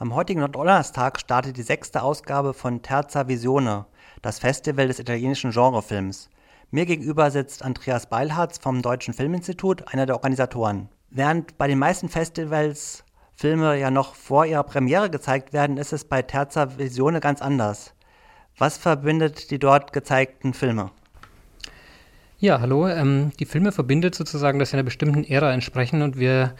Am heutigen Donnerstag startet die sechste Ausgabe von Terza Visione, das Festival des italienischen Genrefilms. Mir gegenüber sitzt Andreas Beilharz vom Deutschen Filminstitut, einer der Organisatoren. Während bei den meisten Festivals Filme ja noch vor ihrer Premiere gezeigt werden, ist es bei Terza Visione ganz anders. Was verbindet die dort gezeigten Filme? Ja, hallo. Ähm, die Filme verbindet sozusagen, dass sie einer bestimmten Ära entsprechen und wir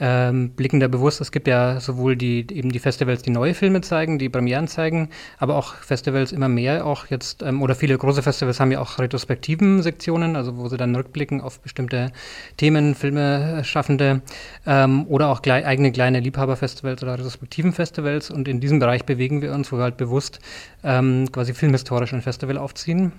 ähm, blicken da bewusst, es gibt ja sowohl die, eben die Festivals, die neue Filme zeigen, die Premieren zeigen, aber auch Festivals immer mehr, auch jetzt, ähm, oder viele große Festivals haben ja auch retrospektiven Sektionen, also wo sie dann rückblicken auf bestimmte Themen, Filmeschaffende ähm, oder auch klei eigene kleine Liebhaberfestivals oder retrospektiven Festivals. Und in diesem Bereich bewegen wir uns, wo wir halt bewusst ähm, quasi filmhistorisch ein Festival aufziehen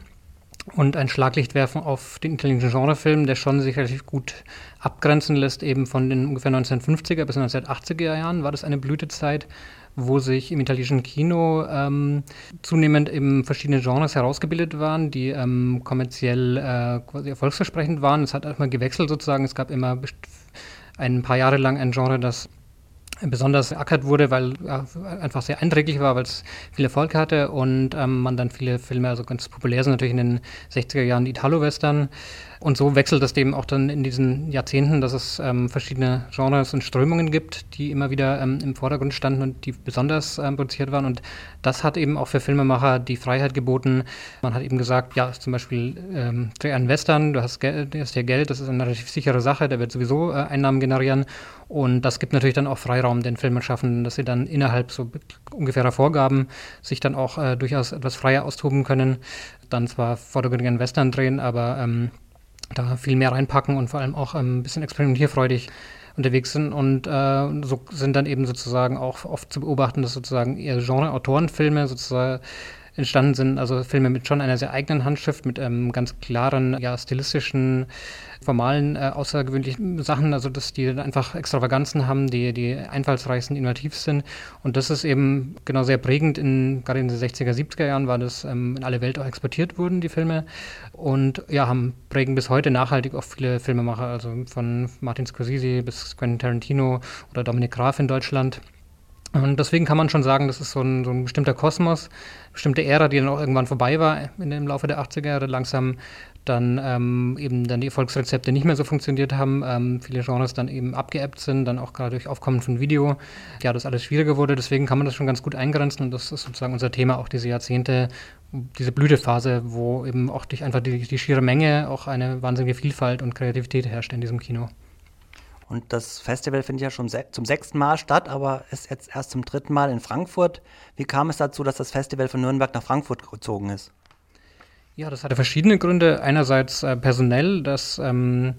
und ein Schlaglicht werfen auf den italienischen Genrefilm, der schon sich relativ gut abgrenzen lässt, eben von den ungefähr 1950er bis 1980er Jahren war das eine Blütezeit, wo sich im italienischen Kino ähm, zunehmend eben verschiedene Genres herausgebildet waren, die ähm, kommerziell äh, quasi erfolgsversprechend waren. Es hat erstmal gewechselt sozusagen. Es gab immer ein paar Jahre lang ein Genre, das besonders ackert wurde, weil ja, einfach sehr einträglich war, weil es viel Erfolg hatte und ähm, man dann viele Filme, also ganz populär sind natürlich in den 60er Jahren die Italo-Western, und so wechselt das eben auch dann in diesen Jahrzehnten, dass es ähm, verschiedene Genres und Strömungen gibt, die immer wieder ähm, im Vordergrund standen und die besonders ähm, produziert waren. Und das hat eben auch für Filmemacher die Freiheit geboten. Man hat eben gesagt, ja, zum Beispiel ähm, dreh einen Western, du hast, Geld, du hast ja Geld, das ist eine relativ sichere Sache, der wird sowieso äh, Einnahmen generieren. Und das gibt natürlich dann auch Freiraum den Filmschaffenden, dass sie dann innerhalb so ungefährer Vorgaben sich dann auch äh, durchaus etwas freier austoben können. Dann zwar vordergründig einen Western drehen, aber ähm, da viel mehr reinpacken und vor allem auch ähm, ein bisschen experimentierfreudig unterwegs sind und äh, so sind dann eben sozusagen auch oft zu beobachten, dass sozusagen eher Genre-Autorenfilme sozusagen entstanden sind, also Filme mit schon einer sehr eigenen Handschrift, mit ähm, ganz klaren, ja, stilistischen, formalen, äh, außergewöhnlichen Sachen, also dass die einfach Extravaganzen haben, die, die einfallsreichsten, innovativ sind. Und das ist eben genau sehr prägend, in, gerade in den 60er, 70er Jahren war das ähm, in alle Welt auch exportiert wurden, die Filme. Und ja, haben prägen bis heute nachhaltig auch viele Filmemacher, also von Martin Scorsese bis Quentin Tarantino oder Dominik Graf in Deutschland. Und deswegen kann man schon sagen, das ist so ein, so ein bestimmter Kosmos, bestimmte Ära, die dann auch irgendwann vorbei war dem Laufe der 80er Jahre, langsam dann ähm, eben dann die Erfolgsrezepte nicht mehr so funktioniert haben, ähm, viele Genres dann eben abgeebbt sind, dann auch gerade durch Aufkommen von Video, ja, das alles schwieriger wurde. Deswegen kann man das schon ganz gut eingrenzen und das ist sozusagen unser Thema, auch diese Jahrzehnte, diese Blütephase, wo eben auch durch einfach die, die schiere Menge auch eine wahnsinnige Vielfalt und Kreativität herrscht in diesem Kino. Und das Festival findet ja schon se zum sechsten Mal statt, aber ist jetzt erst zum dritten Mal in Frankfurt. Wie kam es dazu, dass das Festival von Nürnberg nach Frankfurt gezogen ist? Ja, das hatte verschiedene Gründe. Einerseits äh, personell, dass ähm,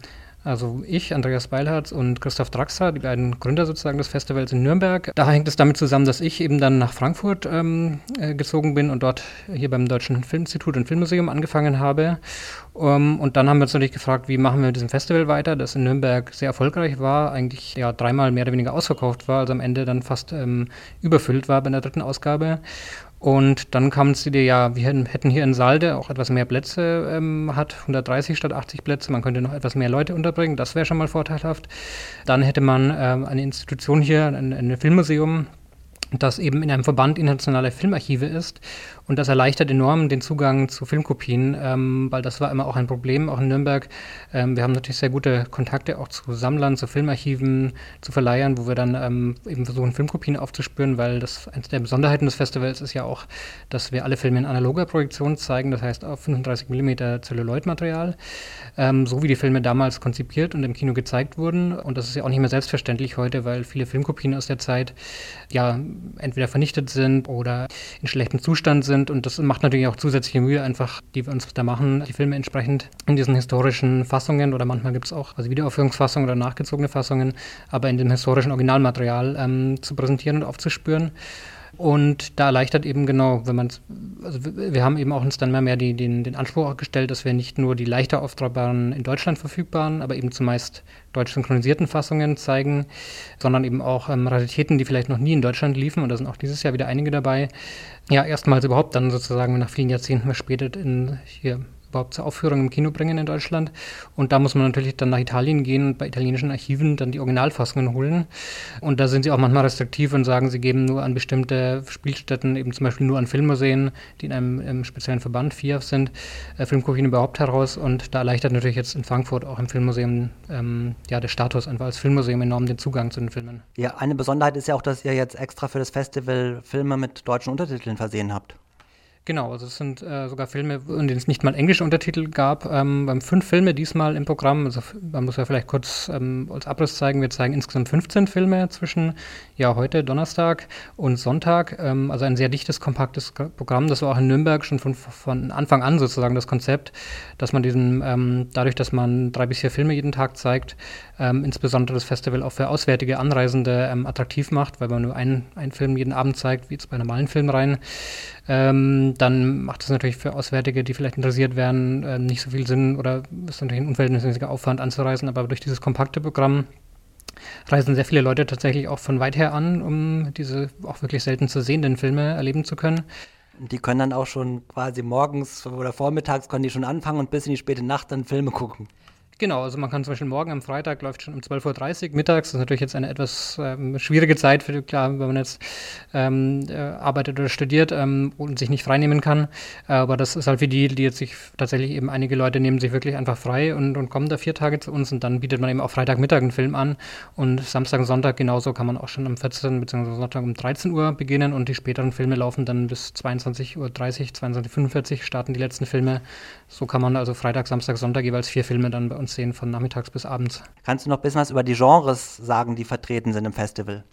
also ich, Andreas Beilharz und Christoph Draxler, die beiden Gründer sozusagen des Festivals in Nürnberg. Da hängt es damit zusammen, dass ich eben dann nach Frankfurt ähm, äh, gezogen bin und dort hier beim Deutschen Filminstitut und Filmmuseum angefangen habe. Um, ähm, und dann haben wir uns natürlich gefragt, wie machen wir mit diesem Festival weiter, das in Nürnberg sehr erfolgreich war, eigentlich ja dreimal mehr oder weniger ausverkauft war, also am Ende dann fast ähm, überfüllt war bei der dritten Ausgabe. Und dann kam es die Idee, ja, wir hätten hier in Salde auch etwas mehr Plätze, ähm, hat 130 statt 80 Plätze, man könnte noch etwas mehr Leute unterbringen, das wäre schon mal vorteilhaft. Dann hätte man ähm, eine Institution hier, ein, ein Filmmuseum, das eben in einem Verband internationaler Filmarchive ist. Und das erleichtert enorm den Zugang zu Filmkopien, ähm, weil das war immer auch ein Problem, auch in Nürnberg. Ähm, wir haben natürlich sehr gute Kontakte auch zu Sammlern, zu Filmarchiven, zu Verleihern, wo wir dann ähm, eben versuchen, Filmkopien aufzuspüren, weil das eines der Besonderheiten des Festivals ist ja auch, dass wir alle Filme in analoger Projektion zeigen, das heißt auf 35 mm Zelluloid-Material, ähm, so wie die Filme damals konzipiert und im Kino gezeigt wurden. Und das ist ja auch nicht mehr selbstverständlich heute, weil viele Filmkopien aus der Zeit ja entweder vernichtet sind oder in schlechtem Zustand sind. Und das macht natürlich auch zusätzliche Mühe, einfach, die wir uns da machen, die Filme entsprechend in diesen historischen Fassungen oder manchmal gibt es auch also Wiederaufführungsfassungen oder nachgezogene Fassungen, aber in dem historischen Originalmaterial ähm, zu präsentieren und aufzuspüren. Und da erleichtert eben genau, wenn man also wir haben eben auch uns dann mehr, mehr die, den, den Anspruch gestellt, dass wir nicht nur die leichter auftreibaren in Deutschland verfügbaren, aber eben zumeist deutsch synchronisierten Fassungen zeigen, sondern eben auch ähm, Raritäten, die vielleicht noch nie in Deutschland liefen, und da sind auch dieses Jahr wieder einige dabei. Ja, erstmals überhaupt dann sozusagen nach vielen Jahrzehnten verspätet in hier überhaupt zur Aufführung im Kino bringen in Deutschland. Und da muss man natürlich dann nach Italien gehen und bei italienischen Archiven dann die Originalfassungen holen. Und da sind sie auch manchmal restriktiv und sagen, sie geben nur an bestimmte Spielstätten, eben zum Beispiel nur an Filmmuseen, die in einem, speziellen Verband, FIAF sind, äh, Filmkopien überhaupt heraus. Und da erleichtert natürlich jetzt in Frankfurt auch im Filmmuseum ähm, ja, der Status einfach als Filmmuseum enorm den Zugang zu den Filmen. Ja, eine Besonderheit ist ja auch, dass ihr jetzt extra für das Festival Filme mit deutschen Untertiteln versehen habt. Genau, also es sind äh, sogar Filme, in denen es nicht mal englische Untertitel gab. Ähm, wir haben fünf Filme diesmal im Programm. Also man muss ja vielleicht kurz ähm, als Abriss zeigen. Wir zeigen insgesamt 15 Filme zwischen ja heute Donnerstag und Sonntag. Ähm, also ein sehr dichtes, kompaktes Programm. Das war auch in Nürnberg schon von, von Anfang an sozusagen das Konzept, dass man diesen, ähm, dadurch, dass man drei bis vier Filme jeden Tag zeigt, ähm, insbesondere das Festival auch für auswärtige Anreisende ähm, attraktiv macht, weil man nur einen, einen Film jeden Abend zeigt, wie jetzt bei normalen Filmreihen. Ähm, dann macht es natürlich für Auswärtige, die vielleicht interessiert wären, äh, nicht so viel Sinn oder ist natürlich ein unverhältnismäßiger Aufwand anzureisen, aber durch dieses kompakte Programm reisen sehr viele Leute tatsächlich auch von weit her an, um diese auch wirklich selten zu sehenden Filme erleben zu können. Die können dann auch schon quasi morgens oder vormittags können die schon anfangen und bis in die späte Nacht dann Filme gucken. Genau, also man kann zum Beispiel morgen am Freitag läuft schon um 12.30 Uhr mittags. Das ist natürlich jetzt eine etwas ähm, schwierige Zeit, für, klar, wenn man jetzt ähm, äh, arbeitet oder studiert ähm, und sich nicht freinehmen kann. Aber das ist halt für die, die jetzt sich tatsächlich eben einige Leute nehmen sich wirklich einfach frei und, und kommen da vier Tage zu uns und dann bietet man eben auch Freitagmittag einen Film an. Und Samstag und Sonntag genauso kann man auch schon um 14 bzw. Sonntag um 13 Uhr beginnen und die späteren Filme laufen dann bis 22.30 Uhr, 22.45 Uhr starten die letzten Filme. So kann man also Freitag, Samstag, Sonntag jeweils vier Filme dann bei uns sehen, von nachmittags bis abends. Kannst du noch ein bisschen was über die Genres sagen, die vertreten sind im Festival?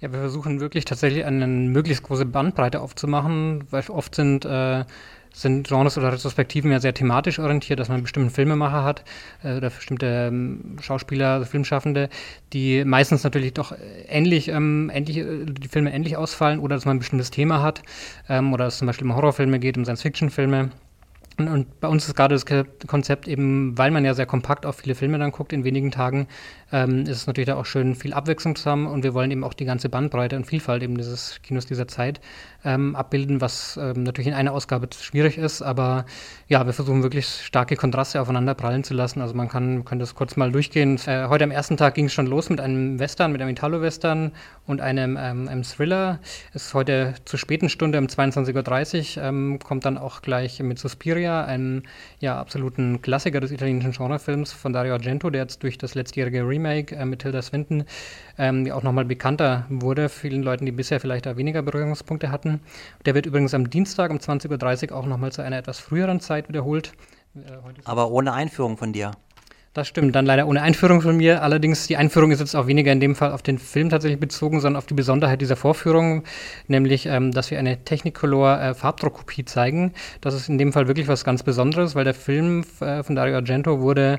Ja, wir versuchen wirklich tatsächlich eine möglichst große Bandbreite aufzumachen, weil oft sind äh, sind Genres oder Retrospektiven ja sehr thematisch orientiert, dass man einen bestimmten Filmemacher hat äh, oder bestimmte ähm, Schauspieler, also Filmschaffende, die meistens natürlich doch ähnlich, ähm, ähnlich, äh, die Filme ähnlich ausfallen oder dass man ein bestimmtes Thema hat ähm, oder dass es zum Beispiel um Horrorfilme geht, um Science-Fiction-Filme und bei uns ist gerade das Konzept eben, weil man ja sehr kompakt auf viele Filme dann guckt in wenigen Tagen, ähm, ist es natürlich da auch schön viel Abwechslung zusammen und wir wollen eben auch die ganze Bandbreite und Vielfalt eben dieses Kinos dieser Zeit ähm, abbilden, was ähm, natürlich in einer Ausgabe schwierig ist, aber ja, wir versuchen wirklich starke Kontraste aufeinander prallen zu lassen. Also man kann, kann das kurz mal durchgehen. Äh, heute am ersten Tag ging es schon los mit einem Western, mit einem Italo-Western und einem, ähm, einem Thriller. Es ist heute zur späten Stunde um 22.30 Uhr, ähm, kommt dann auch gleich mit Suspiria, einem ja, absoluten Klassiker des italienischen Genrefilms von Dario Argento, der jetzt durch das letztjährige Remake äh, mit Tilda Swinton ähm, auch nochmal bekannter wurde, vielen Leuten, die bisher vielleicht da weniger Berührungspunkte hatten. Der wird übrigens am Dienstag um 20.30 Uhr auch nochmal zu einer etwas früheren Zeit wiederholt. Äh, Aber ohne Einführung von dir. Das stimmt, dann leider ohne Einführung von mir. Allerdings, die Einführung ist jetzt auch weniger in dem Fall auf den Film tatsächlich bezogen, sondern auf die Besonderheit dieser Vorführung, nämlich, ähm, dass wir eine Technicolor-Farbdruckkopie äh, zeigen. Das ist in dem Fall wirklich was ganz Besonderes, weil der Film äh, von Dario Argento wurde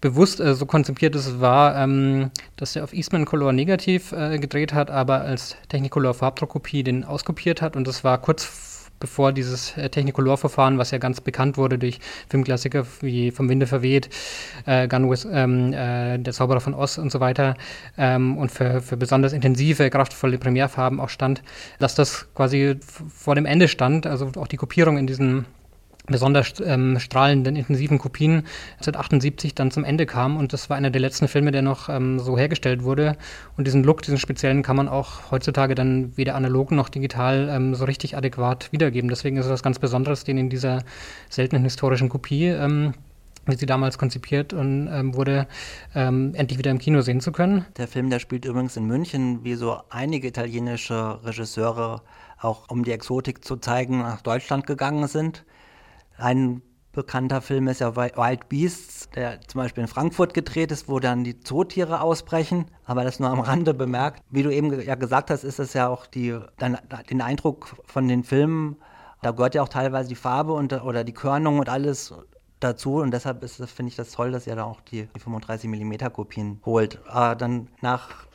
bewusst äh, so konzipiert es war, ähm, dass er auf Eastman Color negativ äh, gedreht hat, aber als Technicolor Farbdruckkopie den auskopiert hat. Und das war kurz bevor dieses äh, Technicolor-Verfahren, was ja ganz bekannt wurde durch Filmklassiker wie Vom Winde verweht, äh, Gun with, ähm, äh, Der Zauberer von Oz und so weiter ähm, und für, für besonders intensive, kraftvolle Primärfarben auch stand, dass das quasi vor dem Ende stand, also auch die Kopierung in diesen besonders ähm, strahlenden, intensiven Kopien 1978 dann zum Ende kam. Und das war einer der letzten Filme, der noch ähm, so hergestellt wurde. Und diesen Look, diesen speziellen, kann man auch heutzutage dann weder analog noch digital ähm, so richtig adäquat wiedergeben. Deswegen ist es was ganz Besonderes, den in dieser seltenen historischen Kopie ähm, wie sie damals konzipiert und ähm, wurde, ähm, endlich wieder im Kino sehen zu können. Der Film, der spielt übrigens in München, wie so einige italienische Regisseure auch um die Exotik zu zeigen, nach Deutschland gegangen sind. Ein bekannter Film ist ja Wild Beasts, der zum Beispiel in Frankfurt gedreht ist, wo dann die Zootiere ausbrechen. Aber das nur am Rande bemerkt. Wie du eben ja gesagt hast, ist es ja auch die, dann, den Eindruck von den Filmen, da gehört ja auch teilweise die Farbe und, oder die Körnung und alles dazu. Und deshalb finde ich das toll, dass ihr da auch die, die 35 mm Kopien holt. Aber dann nach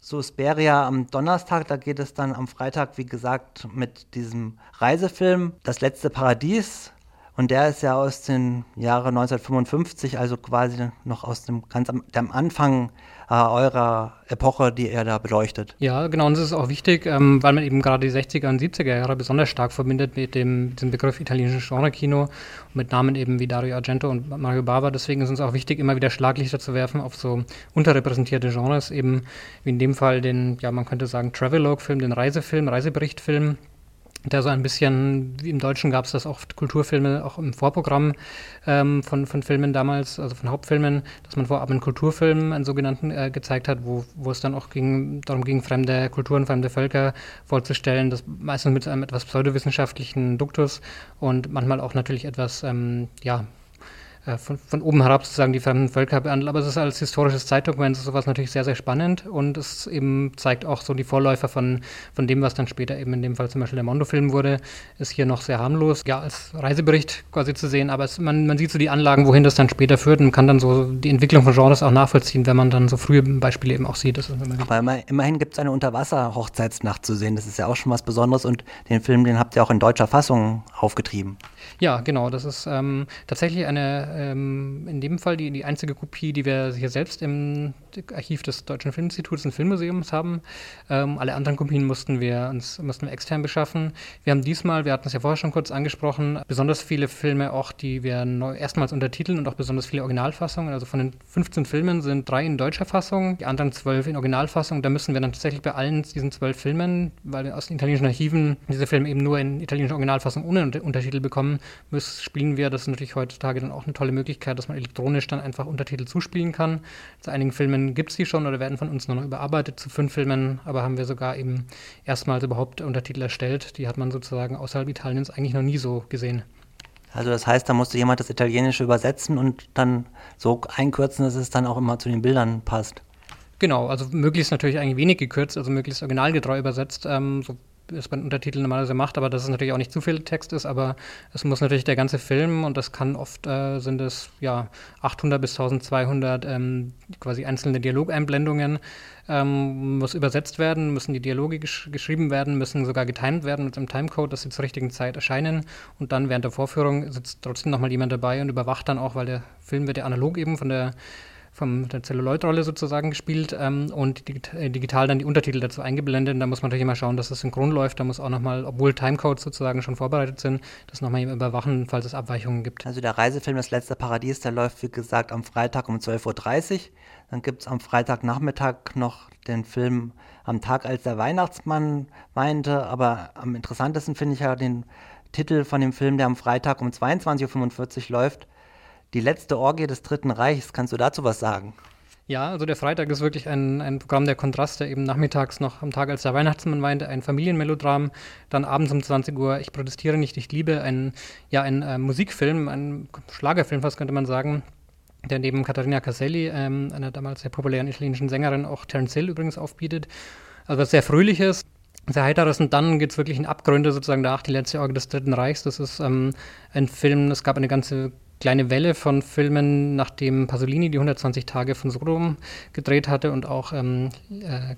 Suspiria am Donnerstag, da geht es dann am Freitag, wie gesagt, mit diesem Reisefilm Das letzte Paradies Und der ist ja aus den Jahren 1955, also quasi noch aus dem ganz am, dem Anfang äh, eurer Epoche, die er da beleuchtet. Ja, genau, und das ist auch wichtig, ähm, weil man eben gerade die 60er und 70er Jahre besonders stark verbindet mit dem, dem Begriff italienisches Genre-Kino, mit Namen eben wie Dario Argento und Mario Bava. Deswegen ist uns auch wichtig, immer wieder Schlaglichter zu werfen auf so unterrepräsentierte Genres, eben wie in dem Fall den, ja, man könnte sagen, Travelogue-Film, den Reisefilm, Reiseberichtfilm der so ein bisschen, wie im Deutschen gab es das auch Kulturfilme, auch im Vorprogramm ähm, von, von Filmen damals, also von Hauptfilmen, dass man vorab einen Kulturfilm, einen sogenannten, äh, gezeigt hat, wo, wo es dann auch ging, darum ging, fremde Kulturen, fremde Völker vorzustellen, das meistens mit einem etwas pseudowissenschaftlichen Duktus und manchmal auch natürlich etwas, ähm, ja, von, von, oben herab sozusagen die fremden Völker behandelt. Aber es ist als historisches Zeitdokument sowas natürlich sehr, sehr spannend und es eben zeigt auch so die Vorläufer von, von dem, was dann später eben in dem Fall zum Beispiel der Mondo-Film wurde, ist hier noch sehr harmlos, ja, als Reisebericht quasi zu sehen, aber es, man, man sieht so die Anlagen, wohin das dann später führt und kann dann so die Entwicklung von Genres auch nachvollziehen, wenn man dann so frühe Beispiele eben auch sieht. aber immerhin gibt es eine Unterwasser-Hochzeitsnacht zu sehen, das ist ja auch schon was Besonderes und den Film, den habt ihr auch in deutscher Fassung aufgetrieben. Ja, genau. Das ist ähm, tatsächlich eine, ähm, in dem Fall die, die einzige Kopie, die wir hier selbst im Archiv des Deutschen Filminstituts und Filmmuseums haben. Ähm, alle anderen Kopien mussten wir uns mussten wir extern beschaffen. Wir haben diesmal, wir hatten es ja vorher schon kurz angesprochen, besonders viele Filme auch, die wir neu, erstmals untertiteln und auch besonders viele Originalfassungen. Also von den 15 Filmen sind drei in deutscher Fassung, die anderen zwölf in Originalfassung. Da müssen wir dann tatsächlich bei allen diesen zwölf Filmen, weil wir aus den italienischen Archiven diese Filme eben nur in italienischer Originalfassung ohne Untertitel bekommen, müssen, spielen wir. Das ist natürlich heutzutage dann auch eine tolle Möglichkeit, dass man elektronisch dann einfach Untertitel zuspielen kann. Zu einigen Filmen gibt es die schon oder werden von uns noch überarbeitet. Zu fünf Filmen aber haben wir sogar eben erstmals überhaupt Untertitel erstellt. Die hat man sozusagen außerhalb Italiens eigentlich noch nie so gesehen. Also das heißt, da musste jemand das Italienische übersetzen und dann so einkürzen, dass es dann auch immer zu den Bildern passt. Genau, also möglichst natürlich eigentlich wenig gekürzt, also möglichst originalgetreu übersetzt, ähm, so es bei Untertiteln normalerweise macht, aber dass es natürlich auch nicht zu viel Text ist, aber es muss natürlich der ganze Film und das kann oft, äh, sind es ja 800 bis 1200 ähm, quasi einzelne Dialogeinblendungen, ähm, muss übersetzt werden, müssen die Dialoge gesch geschrieben werden, müssen sogar getimed werden mit einem Timecode, dass sie zur richtigen Zeit erscheinen und dann während der Vorführung sitzt trotzdem nochmal jemand dabei und überwacht dann auch, weil der Film wird ja analog eben von der von der Zelluloid-Rolle sozusagen gespielt ähm, und äh, digital dann die Untertitel dazu eingeblendet. Und da muss man natürlich immer schauen, dass das synchron läuft. Da muss auch nochmal, obwohl Timecodes sozusagen schon vorbereitet sind, das nochmal überwachen, falls es Abweichungen gibt. Also der Reisefilm Das letzte Paradies, der läuft wie gesagt am Freitag um 12.30 Uhr. Dann gibt es am Freitagnachmittag noch den Film Am Tag, als der Weihnachtsmann weinte. Aber am interessantesten finde ich ja den Titel von dem Film, der am Freitag um 22.45 Uhr läuft. Die letzte Orgie des Dritten Reichs, kannst du dazu was sagen? Ja, also der Freitag ist wirklich ein, ein Programm der Kontraste. Eben nachmittags noch am Tag, als der Weihnachtsmann weinte, ein Familienmelodram. Dann abends um 20 Uhr Ich protestiere nicht, ich liebe. Ein, ja, ein äh, Musikfilm, ein Schlagerfilm fast könnte man sagen, der neben Katharina Caselli, ähm, einer damals sehr populären italienischen Sängerin, auch Terence Hill übrigens aufbietet. Also was sehr Fröhliches, sehr heiteres. Und dann geht es wirklich in Abgründe sozusagen nach, die letzte Orgie des Dritten Reichs. Das ist ähm, ein Film, es gab eine ganze kleine Welle von Filmen, nachdem Pasolini die 120 Tage von Sodom gedreht hatte und auch ähm, äh,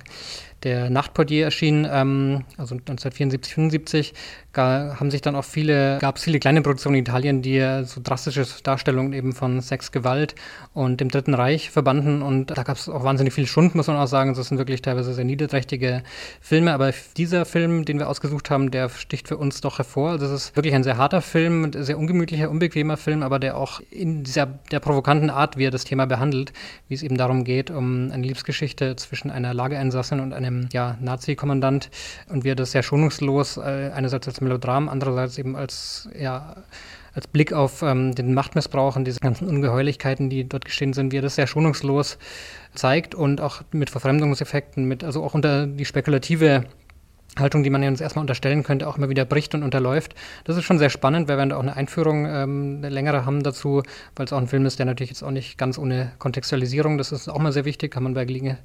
der Nachtportier erschien, ähm, also 1974, 75, haben sich dann auch viele, gab es viele kleine Produktionen in Italien, die so drastische Darstellungen eben von Sex, Gewalt und dem Dritten Reich verbanden und da gab es auch wahnsinnig viele Stunden, muss man auch sagen. Das sind wirklich teilweise sehr niederträchtige Filme, aber dieser Film, den wir ausgesucht haben, der sticht für uns doch hervor. Also es ist wirklich ein sehr harter Film, ein sehr ungemütlicher, unbequemer Film, aber der auch in dieser der provokanten Art, wie er das Thema behandelt, wie es eben darum geht, um eine Liebesgeschichte zwischen einer Lagereinsassin und einem einem ja, Nazi-Kommandant und wir das sehr schonungslos, äh, einerseits als Melodram, andererseits eben als, ja, als Blick auf ähm, den Machtmissbrauch und diese ganzen Ungeheuerlichkeiten, die dort geschehen sind, wie er das sehr schonungslos zeigt und auch mit Verfremdungseffekten, mit, also auch unter die spekulative Haltung, die man uns erstmal unterstellen könnte, auch immer wieder bricht und unterläuft. Das ist schon sehr spannend. Wir werden da auch eine Einführung ähm, eine längere haben dazu, weil es auch ein Film ist, der natürlich jetzt auch nicht ganz ohne Kontextualisierung, das ist auch mal sehr wichtig, kann man bei Gelegenheit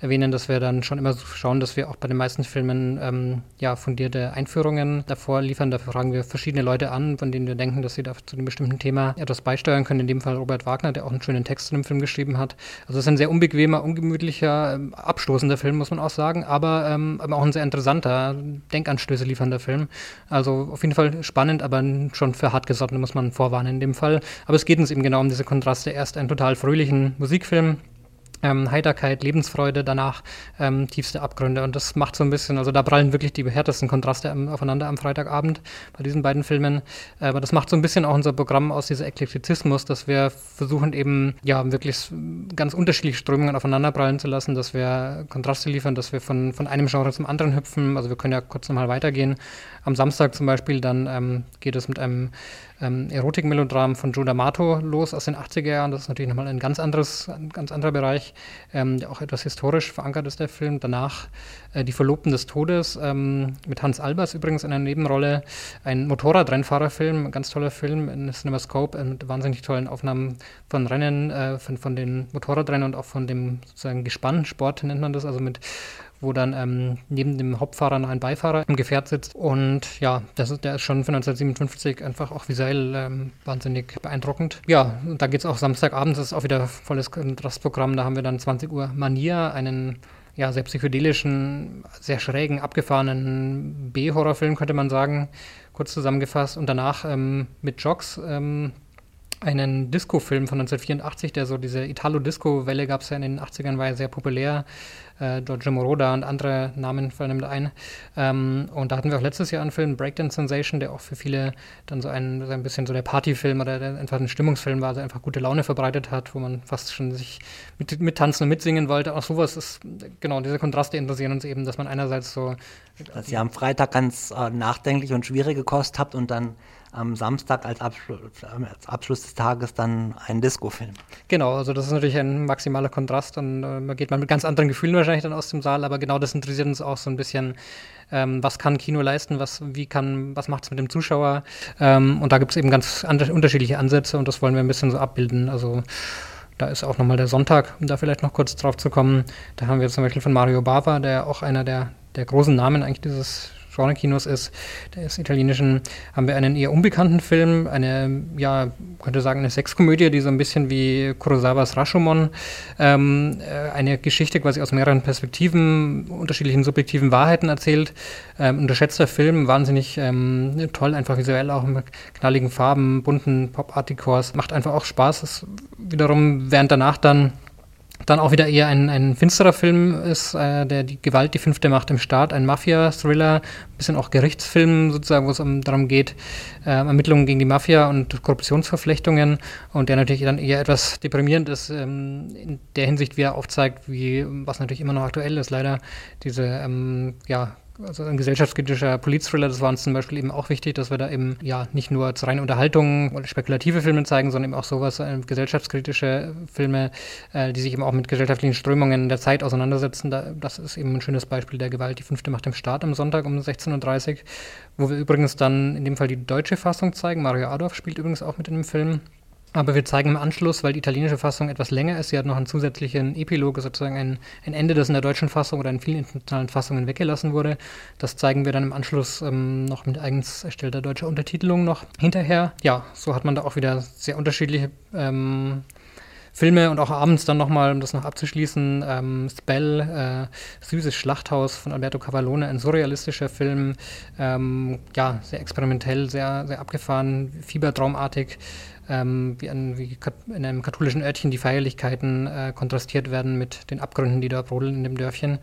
erwähnen, dass wir dann schon immer schauen, dass wir auch bei den meisten Filmen ähm, ja, fundierte Einführungen davor liefern. Dafür fragen wir verschiedene Leute an, von denen wir denken, dass sie da zu einem bestimmten Thema etwas beisteuern können. In dem Fall Robert Wagner, der auch einen schönen Text zu dem Film geschrieben hat. Also es ist ein sehr unbequemer, ungemütlicher, ähm, abstoßender Film, muss man auch sagen, aber, ähm, auch ein sehr interessanter interessanter, Denkanstöße liefernder Film. Also auf jeden Fall spannend, aber schon für hartgesottene muss man vorwarnen in dem Fall. Aber es geht uns eben genau um diese Kontraste. Erst einen total fröhlichen Musikfilm, ähm, Heiterkeit, Lebensfreude, danach ähm, tiefste Abgründe. Und das macht so ein bisschen, also da prallen wirklich die härtesten Kontraste am, aufeinander am Freitagabend bei diesen beiden Filmen. Aber das macht so ein bisschen auch unser Programm aus dieser Eklektizismus, dass wir versuchen eben, ja, wirklich ganz unterschiedliche Strömungen aufeinander prallen zu lassen, dass wir Kontraste liefern, dass wir von, von einem Genre zum anderen hüpfen. Also wir können ja kurz nochmal weitergehen. Am Samstag zum Beispiel, dann ähm, geht es mit einem ähm, Erotikmelodram von Joe D'Amato los aus den 80er Jahren. Das ist natürlich nochmal ein ganz anderes, ein ganz anderer Bereich, ähm, der auch etwas historisch verankert ist, der Film. Danach äh, Die Verlobten des Todes ähm, mit Hans Albers übrigens in einer Nebenrolle. Ein Motorradrennfahrerfilm, ein ganz toller Film in CinemaScope äh, mit wahnsinnig tollen Aufnahmen von Rennen, äh, von, von den Motorradrennen und auch von dem sozusagen Gespannsport nennt man das, also mit wo dann ähm, neben dem Hauptfahrer noch ein Beifahrer im Gefährt sitzt. Und ja, das ist, der ist schon von 1957 einfach auch visuell ähm, wahnsinnig beeindruckend. Ja, und da geht es auch Samstagabend, das ist auch wieder volles Kontrastprogramm. Da haben wir dann 20 Uhr Mania, einen ja, sehr psychedelischen, sehr schrägen, abgefahrenen B-Horrorfilm, könnte man sagen, kurz zusammengefasst. Und danach ähm, mit Jocks ähm, einen Disco-Film von 1984, der so diese Italo-Disco-Welle gab es ja in den 80ern, war ja sehr populär. Äh, Giorgio Moroder und andere Namen fallen damit ein. Ähm, und da hatten wir auch letztes Jahr einen Film, Breakdance Sensation, der auch für viele dann so ein, so ein bisschen so der Partyfilm oder der, einfach ein Stimmungsfilm war, der einfach gute Laune verbreitet hat, wo man fast schon sich mit, mittanzen und mitsingen wollte. Auch sowas ist, genau, diese Kontraste interessieren uns eben, dass man einerseits so. Dass ihr am Freitag ganz äh, nachdenklich und schwierige Kost habt und dann am Samstag als, Abschluss, als Abschluss des Tages dann einen Disco-Film. Genau, also das ist natürlich ein maximaler Kontrast und äh, man geht mal mit ganz anderen Gefühlen wahrscheinlich dann aus dem Saal, aber genau das interessiert uns auch so ein bisschen. Ähm, was kann Kino leisten, was, was macht es mit dem Zuschauer? Ähm, und da gibt es eben ganz unterschiedliche Ansätze und das wollen wir ein bisschen so abbilden. Also da ist auch nochmal der Sonntag, um da vielleicht noch kurz drauf zu kommen. Da haben wir zum Beispiel von Mario Bava, der auch einer der, der großen Namen eigentlich dieses Genre-Kinos ist, des italienischen, haben wir einen eher unbekannten Film, eine, ja, könnte sagen, eine Sexkomödie, die so ein bisschen wie Kurosawas Rashomon, ähm, äh, eine Geschichte quasi aus mehreren Perspektiven, unterschiedlichen subjektiven Wahrheiten erzählt. Ähm, unterschätzter Film, wahnsinnig ähm, toll, einfach visuell auch mit knalligen Farben, bunten Pop-Art-Decors, macht einfach auch Spaß. Ist wiederum während danach dann dann auch wieder eher ein, ein finsterer Film ist, äh, der die Gewalt, die fünfte Macht im Staat, ein Mafia-Thriller, ein bisschen auch Gerichtsfilm sozusagen, wo es um, darum geht, äh, Ermittlungen gegen die Mafia und Korruptionsverflechtungen und der natürlich dann eher etwas deprimierend ist, ähm, in der Hinsicht, wie er aufzeigt, wie, was natürlich immer noch aktuell ist, leider diese, ähm, ja, also ein gesellschaftskritischer Polizthriller, das war uns zum Beispiel eben auch wichtig, dass wir da eben ja nicht nur zur reinen Unterhaltung oder spekulative Filme zeigen, sondern eben auch sowas, äh, gesellschaftskritische Filme, äh, die sich eben auch mit gesellschaftlichen Strömungen der Zeit auseinandersetzen. Da, das ist eben ein schönes Beispiel der Gewalt, die fünfte Macht im Staat am Sonntag um 16.30 Uhr, wo wir übrigens dann in dem Fall die deutsche Fassung zeigen. Mario Adorf spielt übrigens auch mit in dem Film. Aber wir zeigen im Anschluss, weil die italienische Fassung etwas länger ist, sie hat noch einen zusätzlichen Epilog, sozusagen ein, ein Ende, das in der deutschen Fassung oder in vielen internationalen Fassungen weggelassen wurde. Das zeigen wir dann im Anschluss ähm, noch mit eigens erstellter deutscher Untertitelung noch hinterher. Ja, so hat man da auch wieder sehr unterschiedliche ähm, Filme und auch abends dann nochmal, um das noch abzuschließen, ähm, Spell, äh, Süßes Schlachthaus von Alberto Cavallone, ein surrealistischer Film, ähm, ja, sehr experimentell, sehr, sehr abgefahren, fiebertraumartig ähm, wie, an, wie, in einem katholischen Örtchen die Feierlichkeiten äh, kontrastiert werden mit den Abgründen, die da brodeln in dem Dörfchen.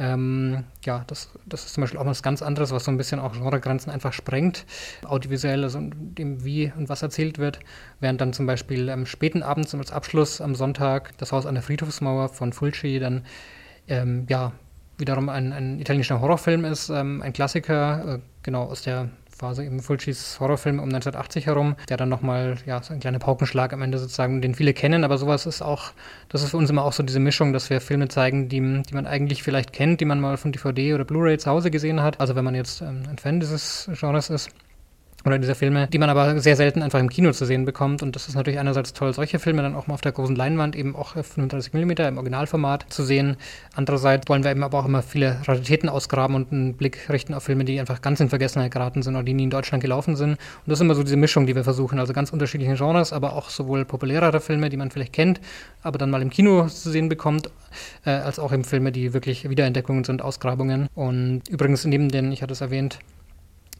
Ähm, ja, das, das ist zum Beispiel auch was ganz anderes, was so ein bisschen auch Genregrenzen einfach sprengt, audiovisuell, also dem wie und was erzählt wird, während dann zum Beispiel am späten Abend als Abschluss am Sonntag das Haus an der Friedhofsmauer von Fulci dann ähm, ja wiederum ein, ein italienischer Horrorfilm ist, ähm, ein Klassiker, äh, genau aus der Phase eben Fulcis Horrorfilm um 1980 herum, der dann nochmal, ja, so ein kleiner Paukenschlag am Ende sozusagen, den viele kennen, aber sowas ist auch, das ist für uns immer auch so diese Mischung, dass wir Filme zeigen, die, die man eigentlich vielleicht kennt, die man mal von DVD oder Blu-ray zu Hause gesehen hat. Also wenn man jetzt ähm, ein Fan dieses Genres ist oder dieser Filme, die man aber sehr selten einfach im Kino zu sehen bekommt. Und das ist natürlich einerseits toll, solche Filme dann auch mal auf der großen Leinwand, eben auch 35 mm im Originalformat zu sehen. Andererseits wollen wir eben aber auch immer viele Raritäten ausgraben und einen Blick richten auf Filme, die einfach ganz in Vergessenheit geraten sind oder die nie in Deutschland gelaufen sind. Und das ist immer so diese Mischung, die wir versuchen. Also ganz unterschiedliche Genres, aber auch sowohl populärere Filme, die man vielleicht kennt, aber dann mal im Kino zu sehen bekommt, äh, als auch eben Filme, die wirklich Wiederentdeckungen sind, Ausgrabungen. Und übrigens neben den, ich hatte es erwähnt,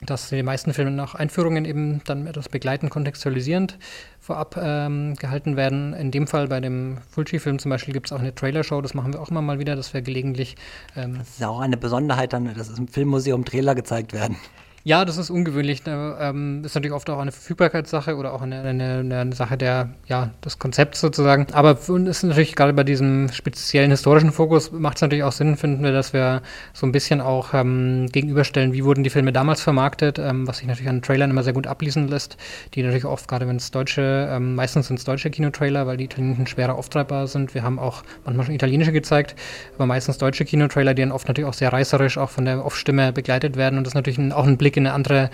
dass die meisten Filme nach Einführungen eben dann etwas begleitend, kontextualisierend vorab ähm, gehalten werden. In dem Fall bei dem Fulci-Film zum Beispiel gibt es auch eine Trailershow, das machen wir auch immer mal wieder, dass wir gelegentlich. Ähm das ist auch eine Besonderheit dann, dass im Filmmuseum Trailer gezeigt werden. Ja, das ist ungewöhnlich. Ne? Ähm, ist natürlich oft auch eine Verfügbarkeitssache oder auch eine, eine, eine, Sache der, ja, des Konzepts sozusagen. Aber für uns ist natürlich gerade bei diesem speziellen historischen Fokus macht es natürlich auch Sinn, finden wir, dass wir so ein bisschen auch ähm, gegenüberstellen, wie wurden die Filme damals vermarktet, ähm, was sich natürlich an Trailern immer sehr gut ablesen lässt, die natürlich oft, gerade wenn es deutsche, ähm, meistens sind es deutsche Kinotrailer, weil die italienischen schwerer auftreibbar sind. Wir haben auch manchmal schon italienische gezeigt, aber meistens deutsche Kinotrailer, die dann oft natürlich auch sehr reißerisch auch von der Off-Stimme begleitet werden und das ist natürlich ein, auch ein Blick Blick in eine andere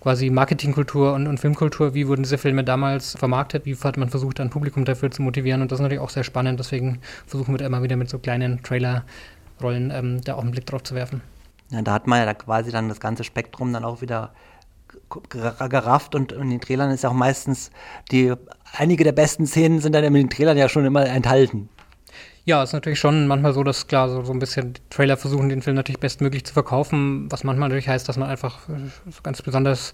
quasi Marketingkultur und, und, Filmkultur. Wie wurden diese Filme damals vermarktet? Wie hat man versucht, ein Publikum dafür zu motivieren? Und das ist natürlich auch sehr spannend. Deswegen versuchen wir da immer wieder mit so kleinen Trailer-Rollen ähm, da auch einen Blick drauf zu werfen. Ja, da hat man ja da quasi dann das ganze Spektrum dann auch wieder gerafft und in den Trailern ist ja auch meistens die einige der besten Szenen sind dann in den Trailern ja schon immer enthalten. Ja, ist natürlich schon manchmal so, dass klar, so, so ein bisschen Trailer versuchen, den Film natürlich bestmöglich zu verkaufen, was manchmal natürlich heißt, dass man einfach äh, ganz besonders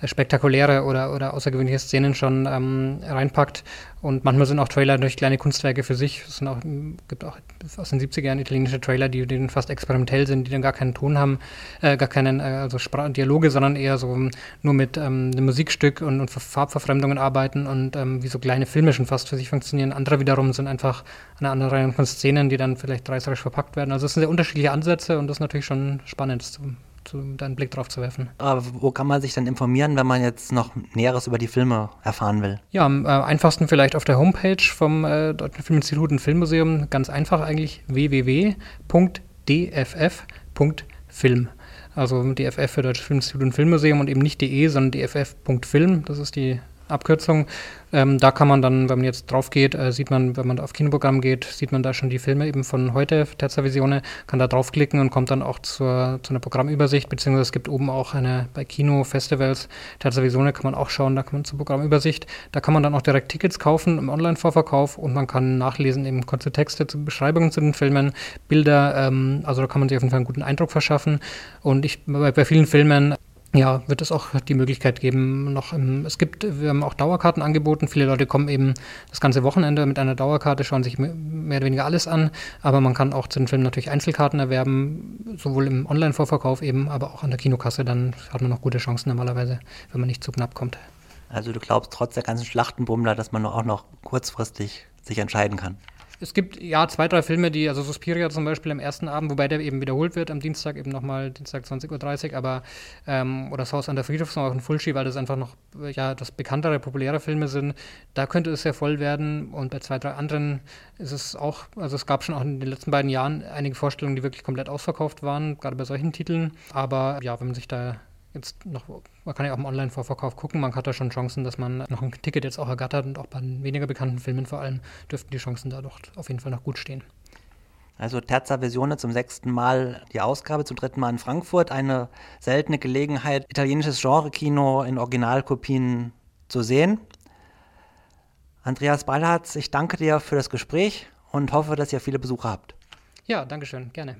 äh, spektakuläre oder, oder außergewöhnliche Szenen schon ähm, reinpackt. Und manchmal sind auch Trailer durch kleine Kunstwerke für sich. Es auch, gibt auch aus den 70er Jahren italienische Trailer, die, die fast experimentell sind, die dann gar keinen Ton haben, äh, gar keinen äh, also Dialoge, sondern eher so nur mit ähm, einem Musikstück und, und Farbverfremdungen arbeiten und ähm, wie so kleine Filme schon fast für sich funktionieren. Andere wiederum sind einfach eine andere Reihe von Szenen, die dann vielleicht reißerisch verpackt werden. Also es sind sehr unterschiedliche Ansätze und das ist natürlich schon spannend zu, da einen Blick drauf zu werfen. Aber wo kann man sich dann informieren, wenn man jetzt noch Näheres über die Filme erfahren will? Ja, am äh, einfachsten vielleicht auf der Homepage vom äh, Deutschen Filminstitut und Filmmuseum. Ganz einfach eigentlich www.dff.film. Also DFF für Deutsches Filminstitut und Filmmuseum und eben nicht DE, sondern dff.film. Das ist die Abkürzung. Ähm, da kann man dann, wenn man jetzt drauf geht, äh, sieht man, wenn man auf Kinoprogramm geht, sieht man da schon die Filme eben von heute, Terza Visione, kann da draufklicken und kommt dann auch zur, zu einer Programmübersicht, beziehungsweise es gibt oben auch eine, bei Kino-Festivals, Terza Visione kann man auch schauen, da kann man zur Programmübersicht, da kann man dann auch direkt Tickets kaufen im Online-Vorverkauf und man kann nachlesen eben kurze Texte zu Beschreibungen zu den Filmen, Bilder, ähm, also da kann man sich auf jeden Fall einen guten Eindruck verschaffen und ich, bei, bei vielen Filmen ja, wird es auch die Möglichkeit geben, noch im, es gibt, wir haben auch Dauerkarten angeboten. Viele Leute kommen eben das ganze Wochenende mit einer Dauerkarte, schauen sich mehr oder weniger alles an, aber man kann auch zu den Filmen natürlich Einzelkarten erwerben, sowohl im Online-Vorverkauf eben, aber auch an der Kinokasse, dann hat man noch gute Chancen normalerweise, wenn man nicht zu knapp kommt. Also du glaubst trotz der ganzen Schlachtenbummler, dass man auch noch kurzfristig sich entscheiden kann? Es gibt ja zwei, drei Filme, die, also Suspiria zum Beispiel am ersten Abend, wobei der eben wiederholt wird am Dienstag, eben nochmal Dienstag 20.30 Uhr, aber ähm, oder das Haus an der Friedhofsmauer und Fulci, weil das einfach noch ja das bekanntere, populäre Filme sind. Da könnte es sehr voll werden und bei zwei, drei anderen ist es auch, also es gab schon auch in den letzten beiden Jahren einige Vorstellungen, die wirklich komplett ausverkauft waren, gerade bei solchen Titeln. Aber ja, wenn man sich da jetzt noch, man kann ja auch im Online-Vorverkauf gucken, man hat da schon Chancen, dass man noch ein Ticket jetzt auch ergattert und auch bei weniger bekannten Filmen vor allem dürften die Chancen da doch auf jeden Fall noch gut stehen. Also Terza Visione zum sechsten Mal die Ausgabe, zum dritten Mal in Frankfurt. Eine seltene Gelegenheit, italienisches Genre-Kino in Originalkopien zu sehen. Andreas Ballhardt, ich danke dir für das Gespräch und hoffe, dass ihr viele Besucher habt. Ja, danke schön, gerne.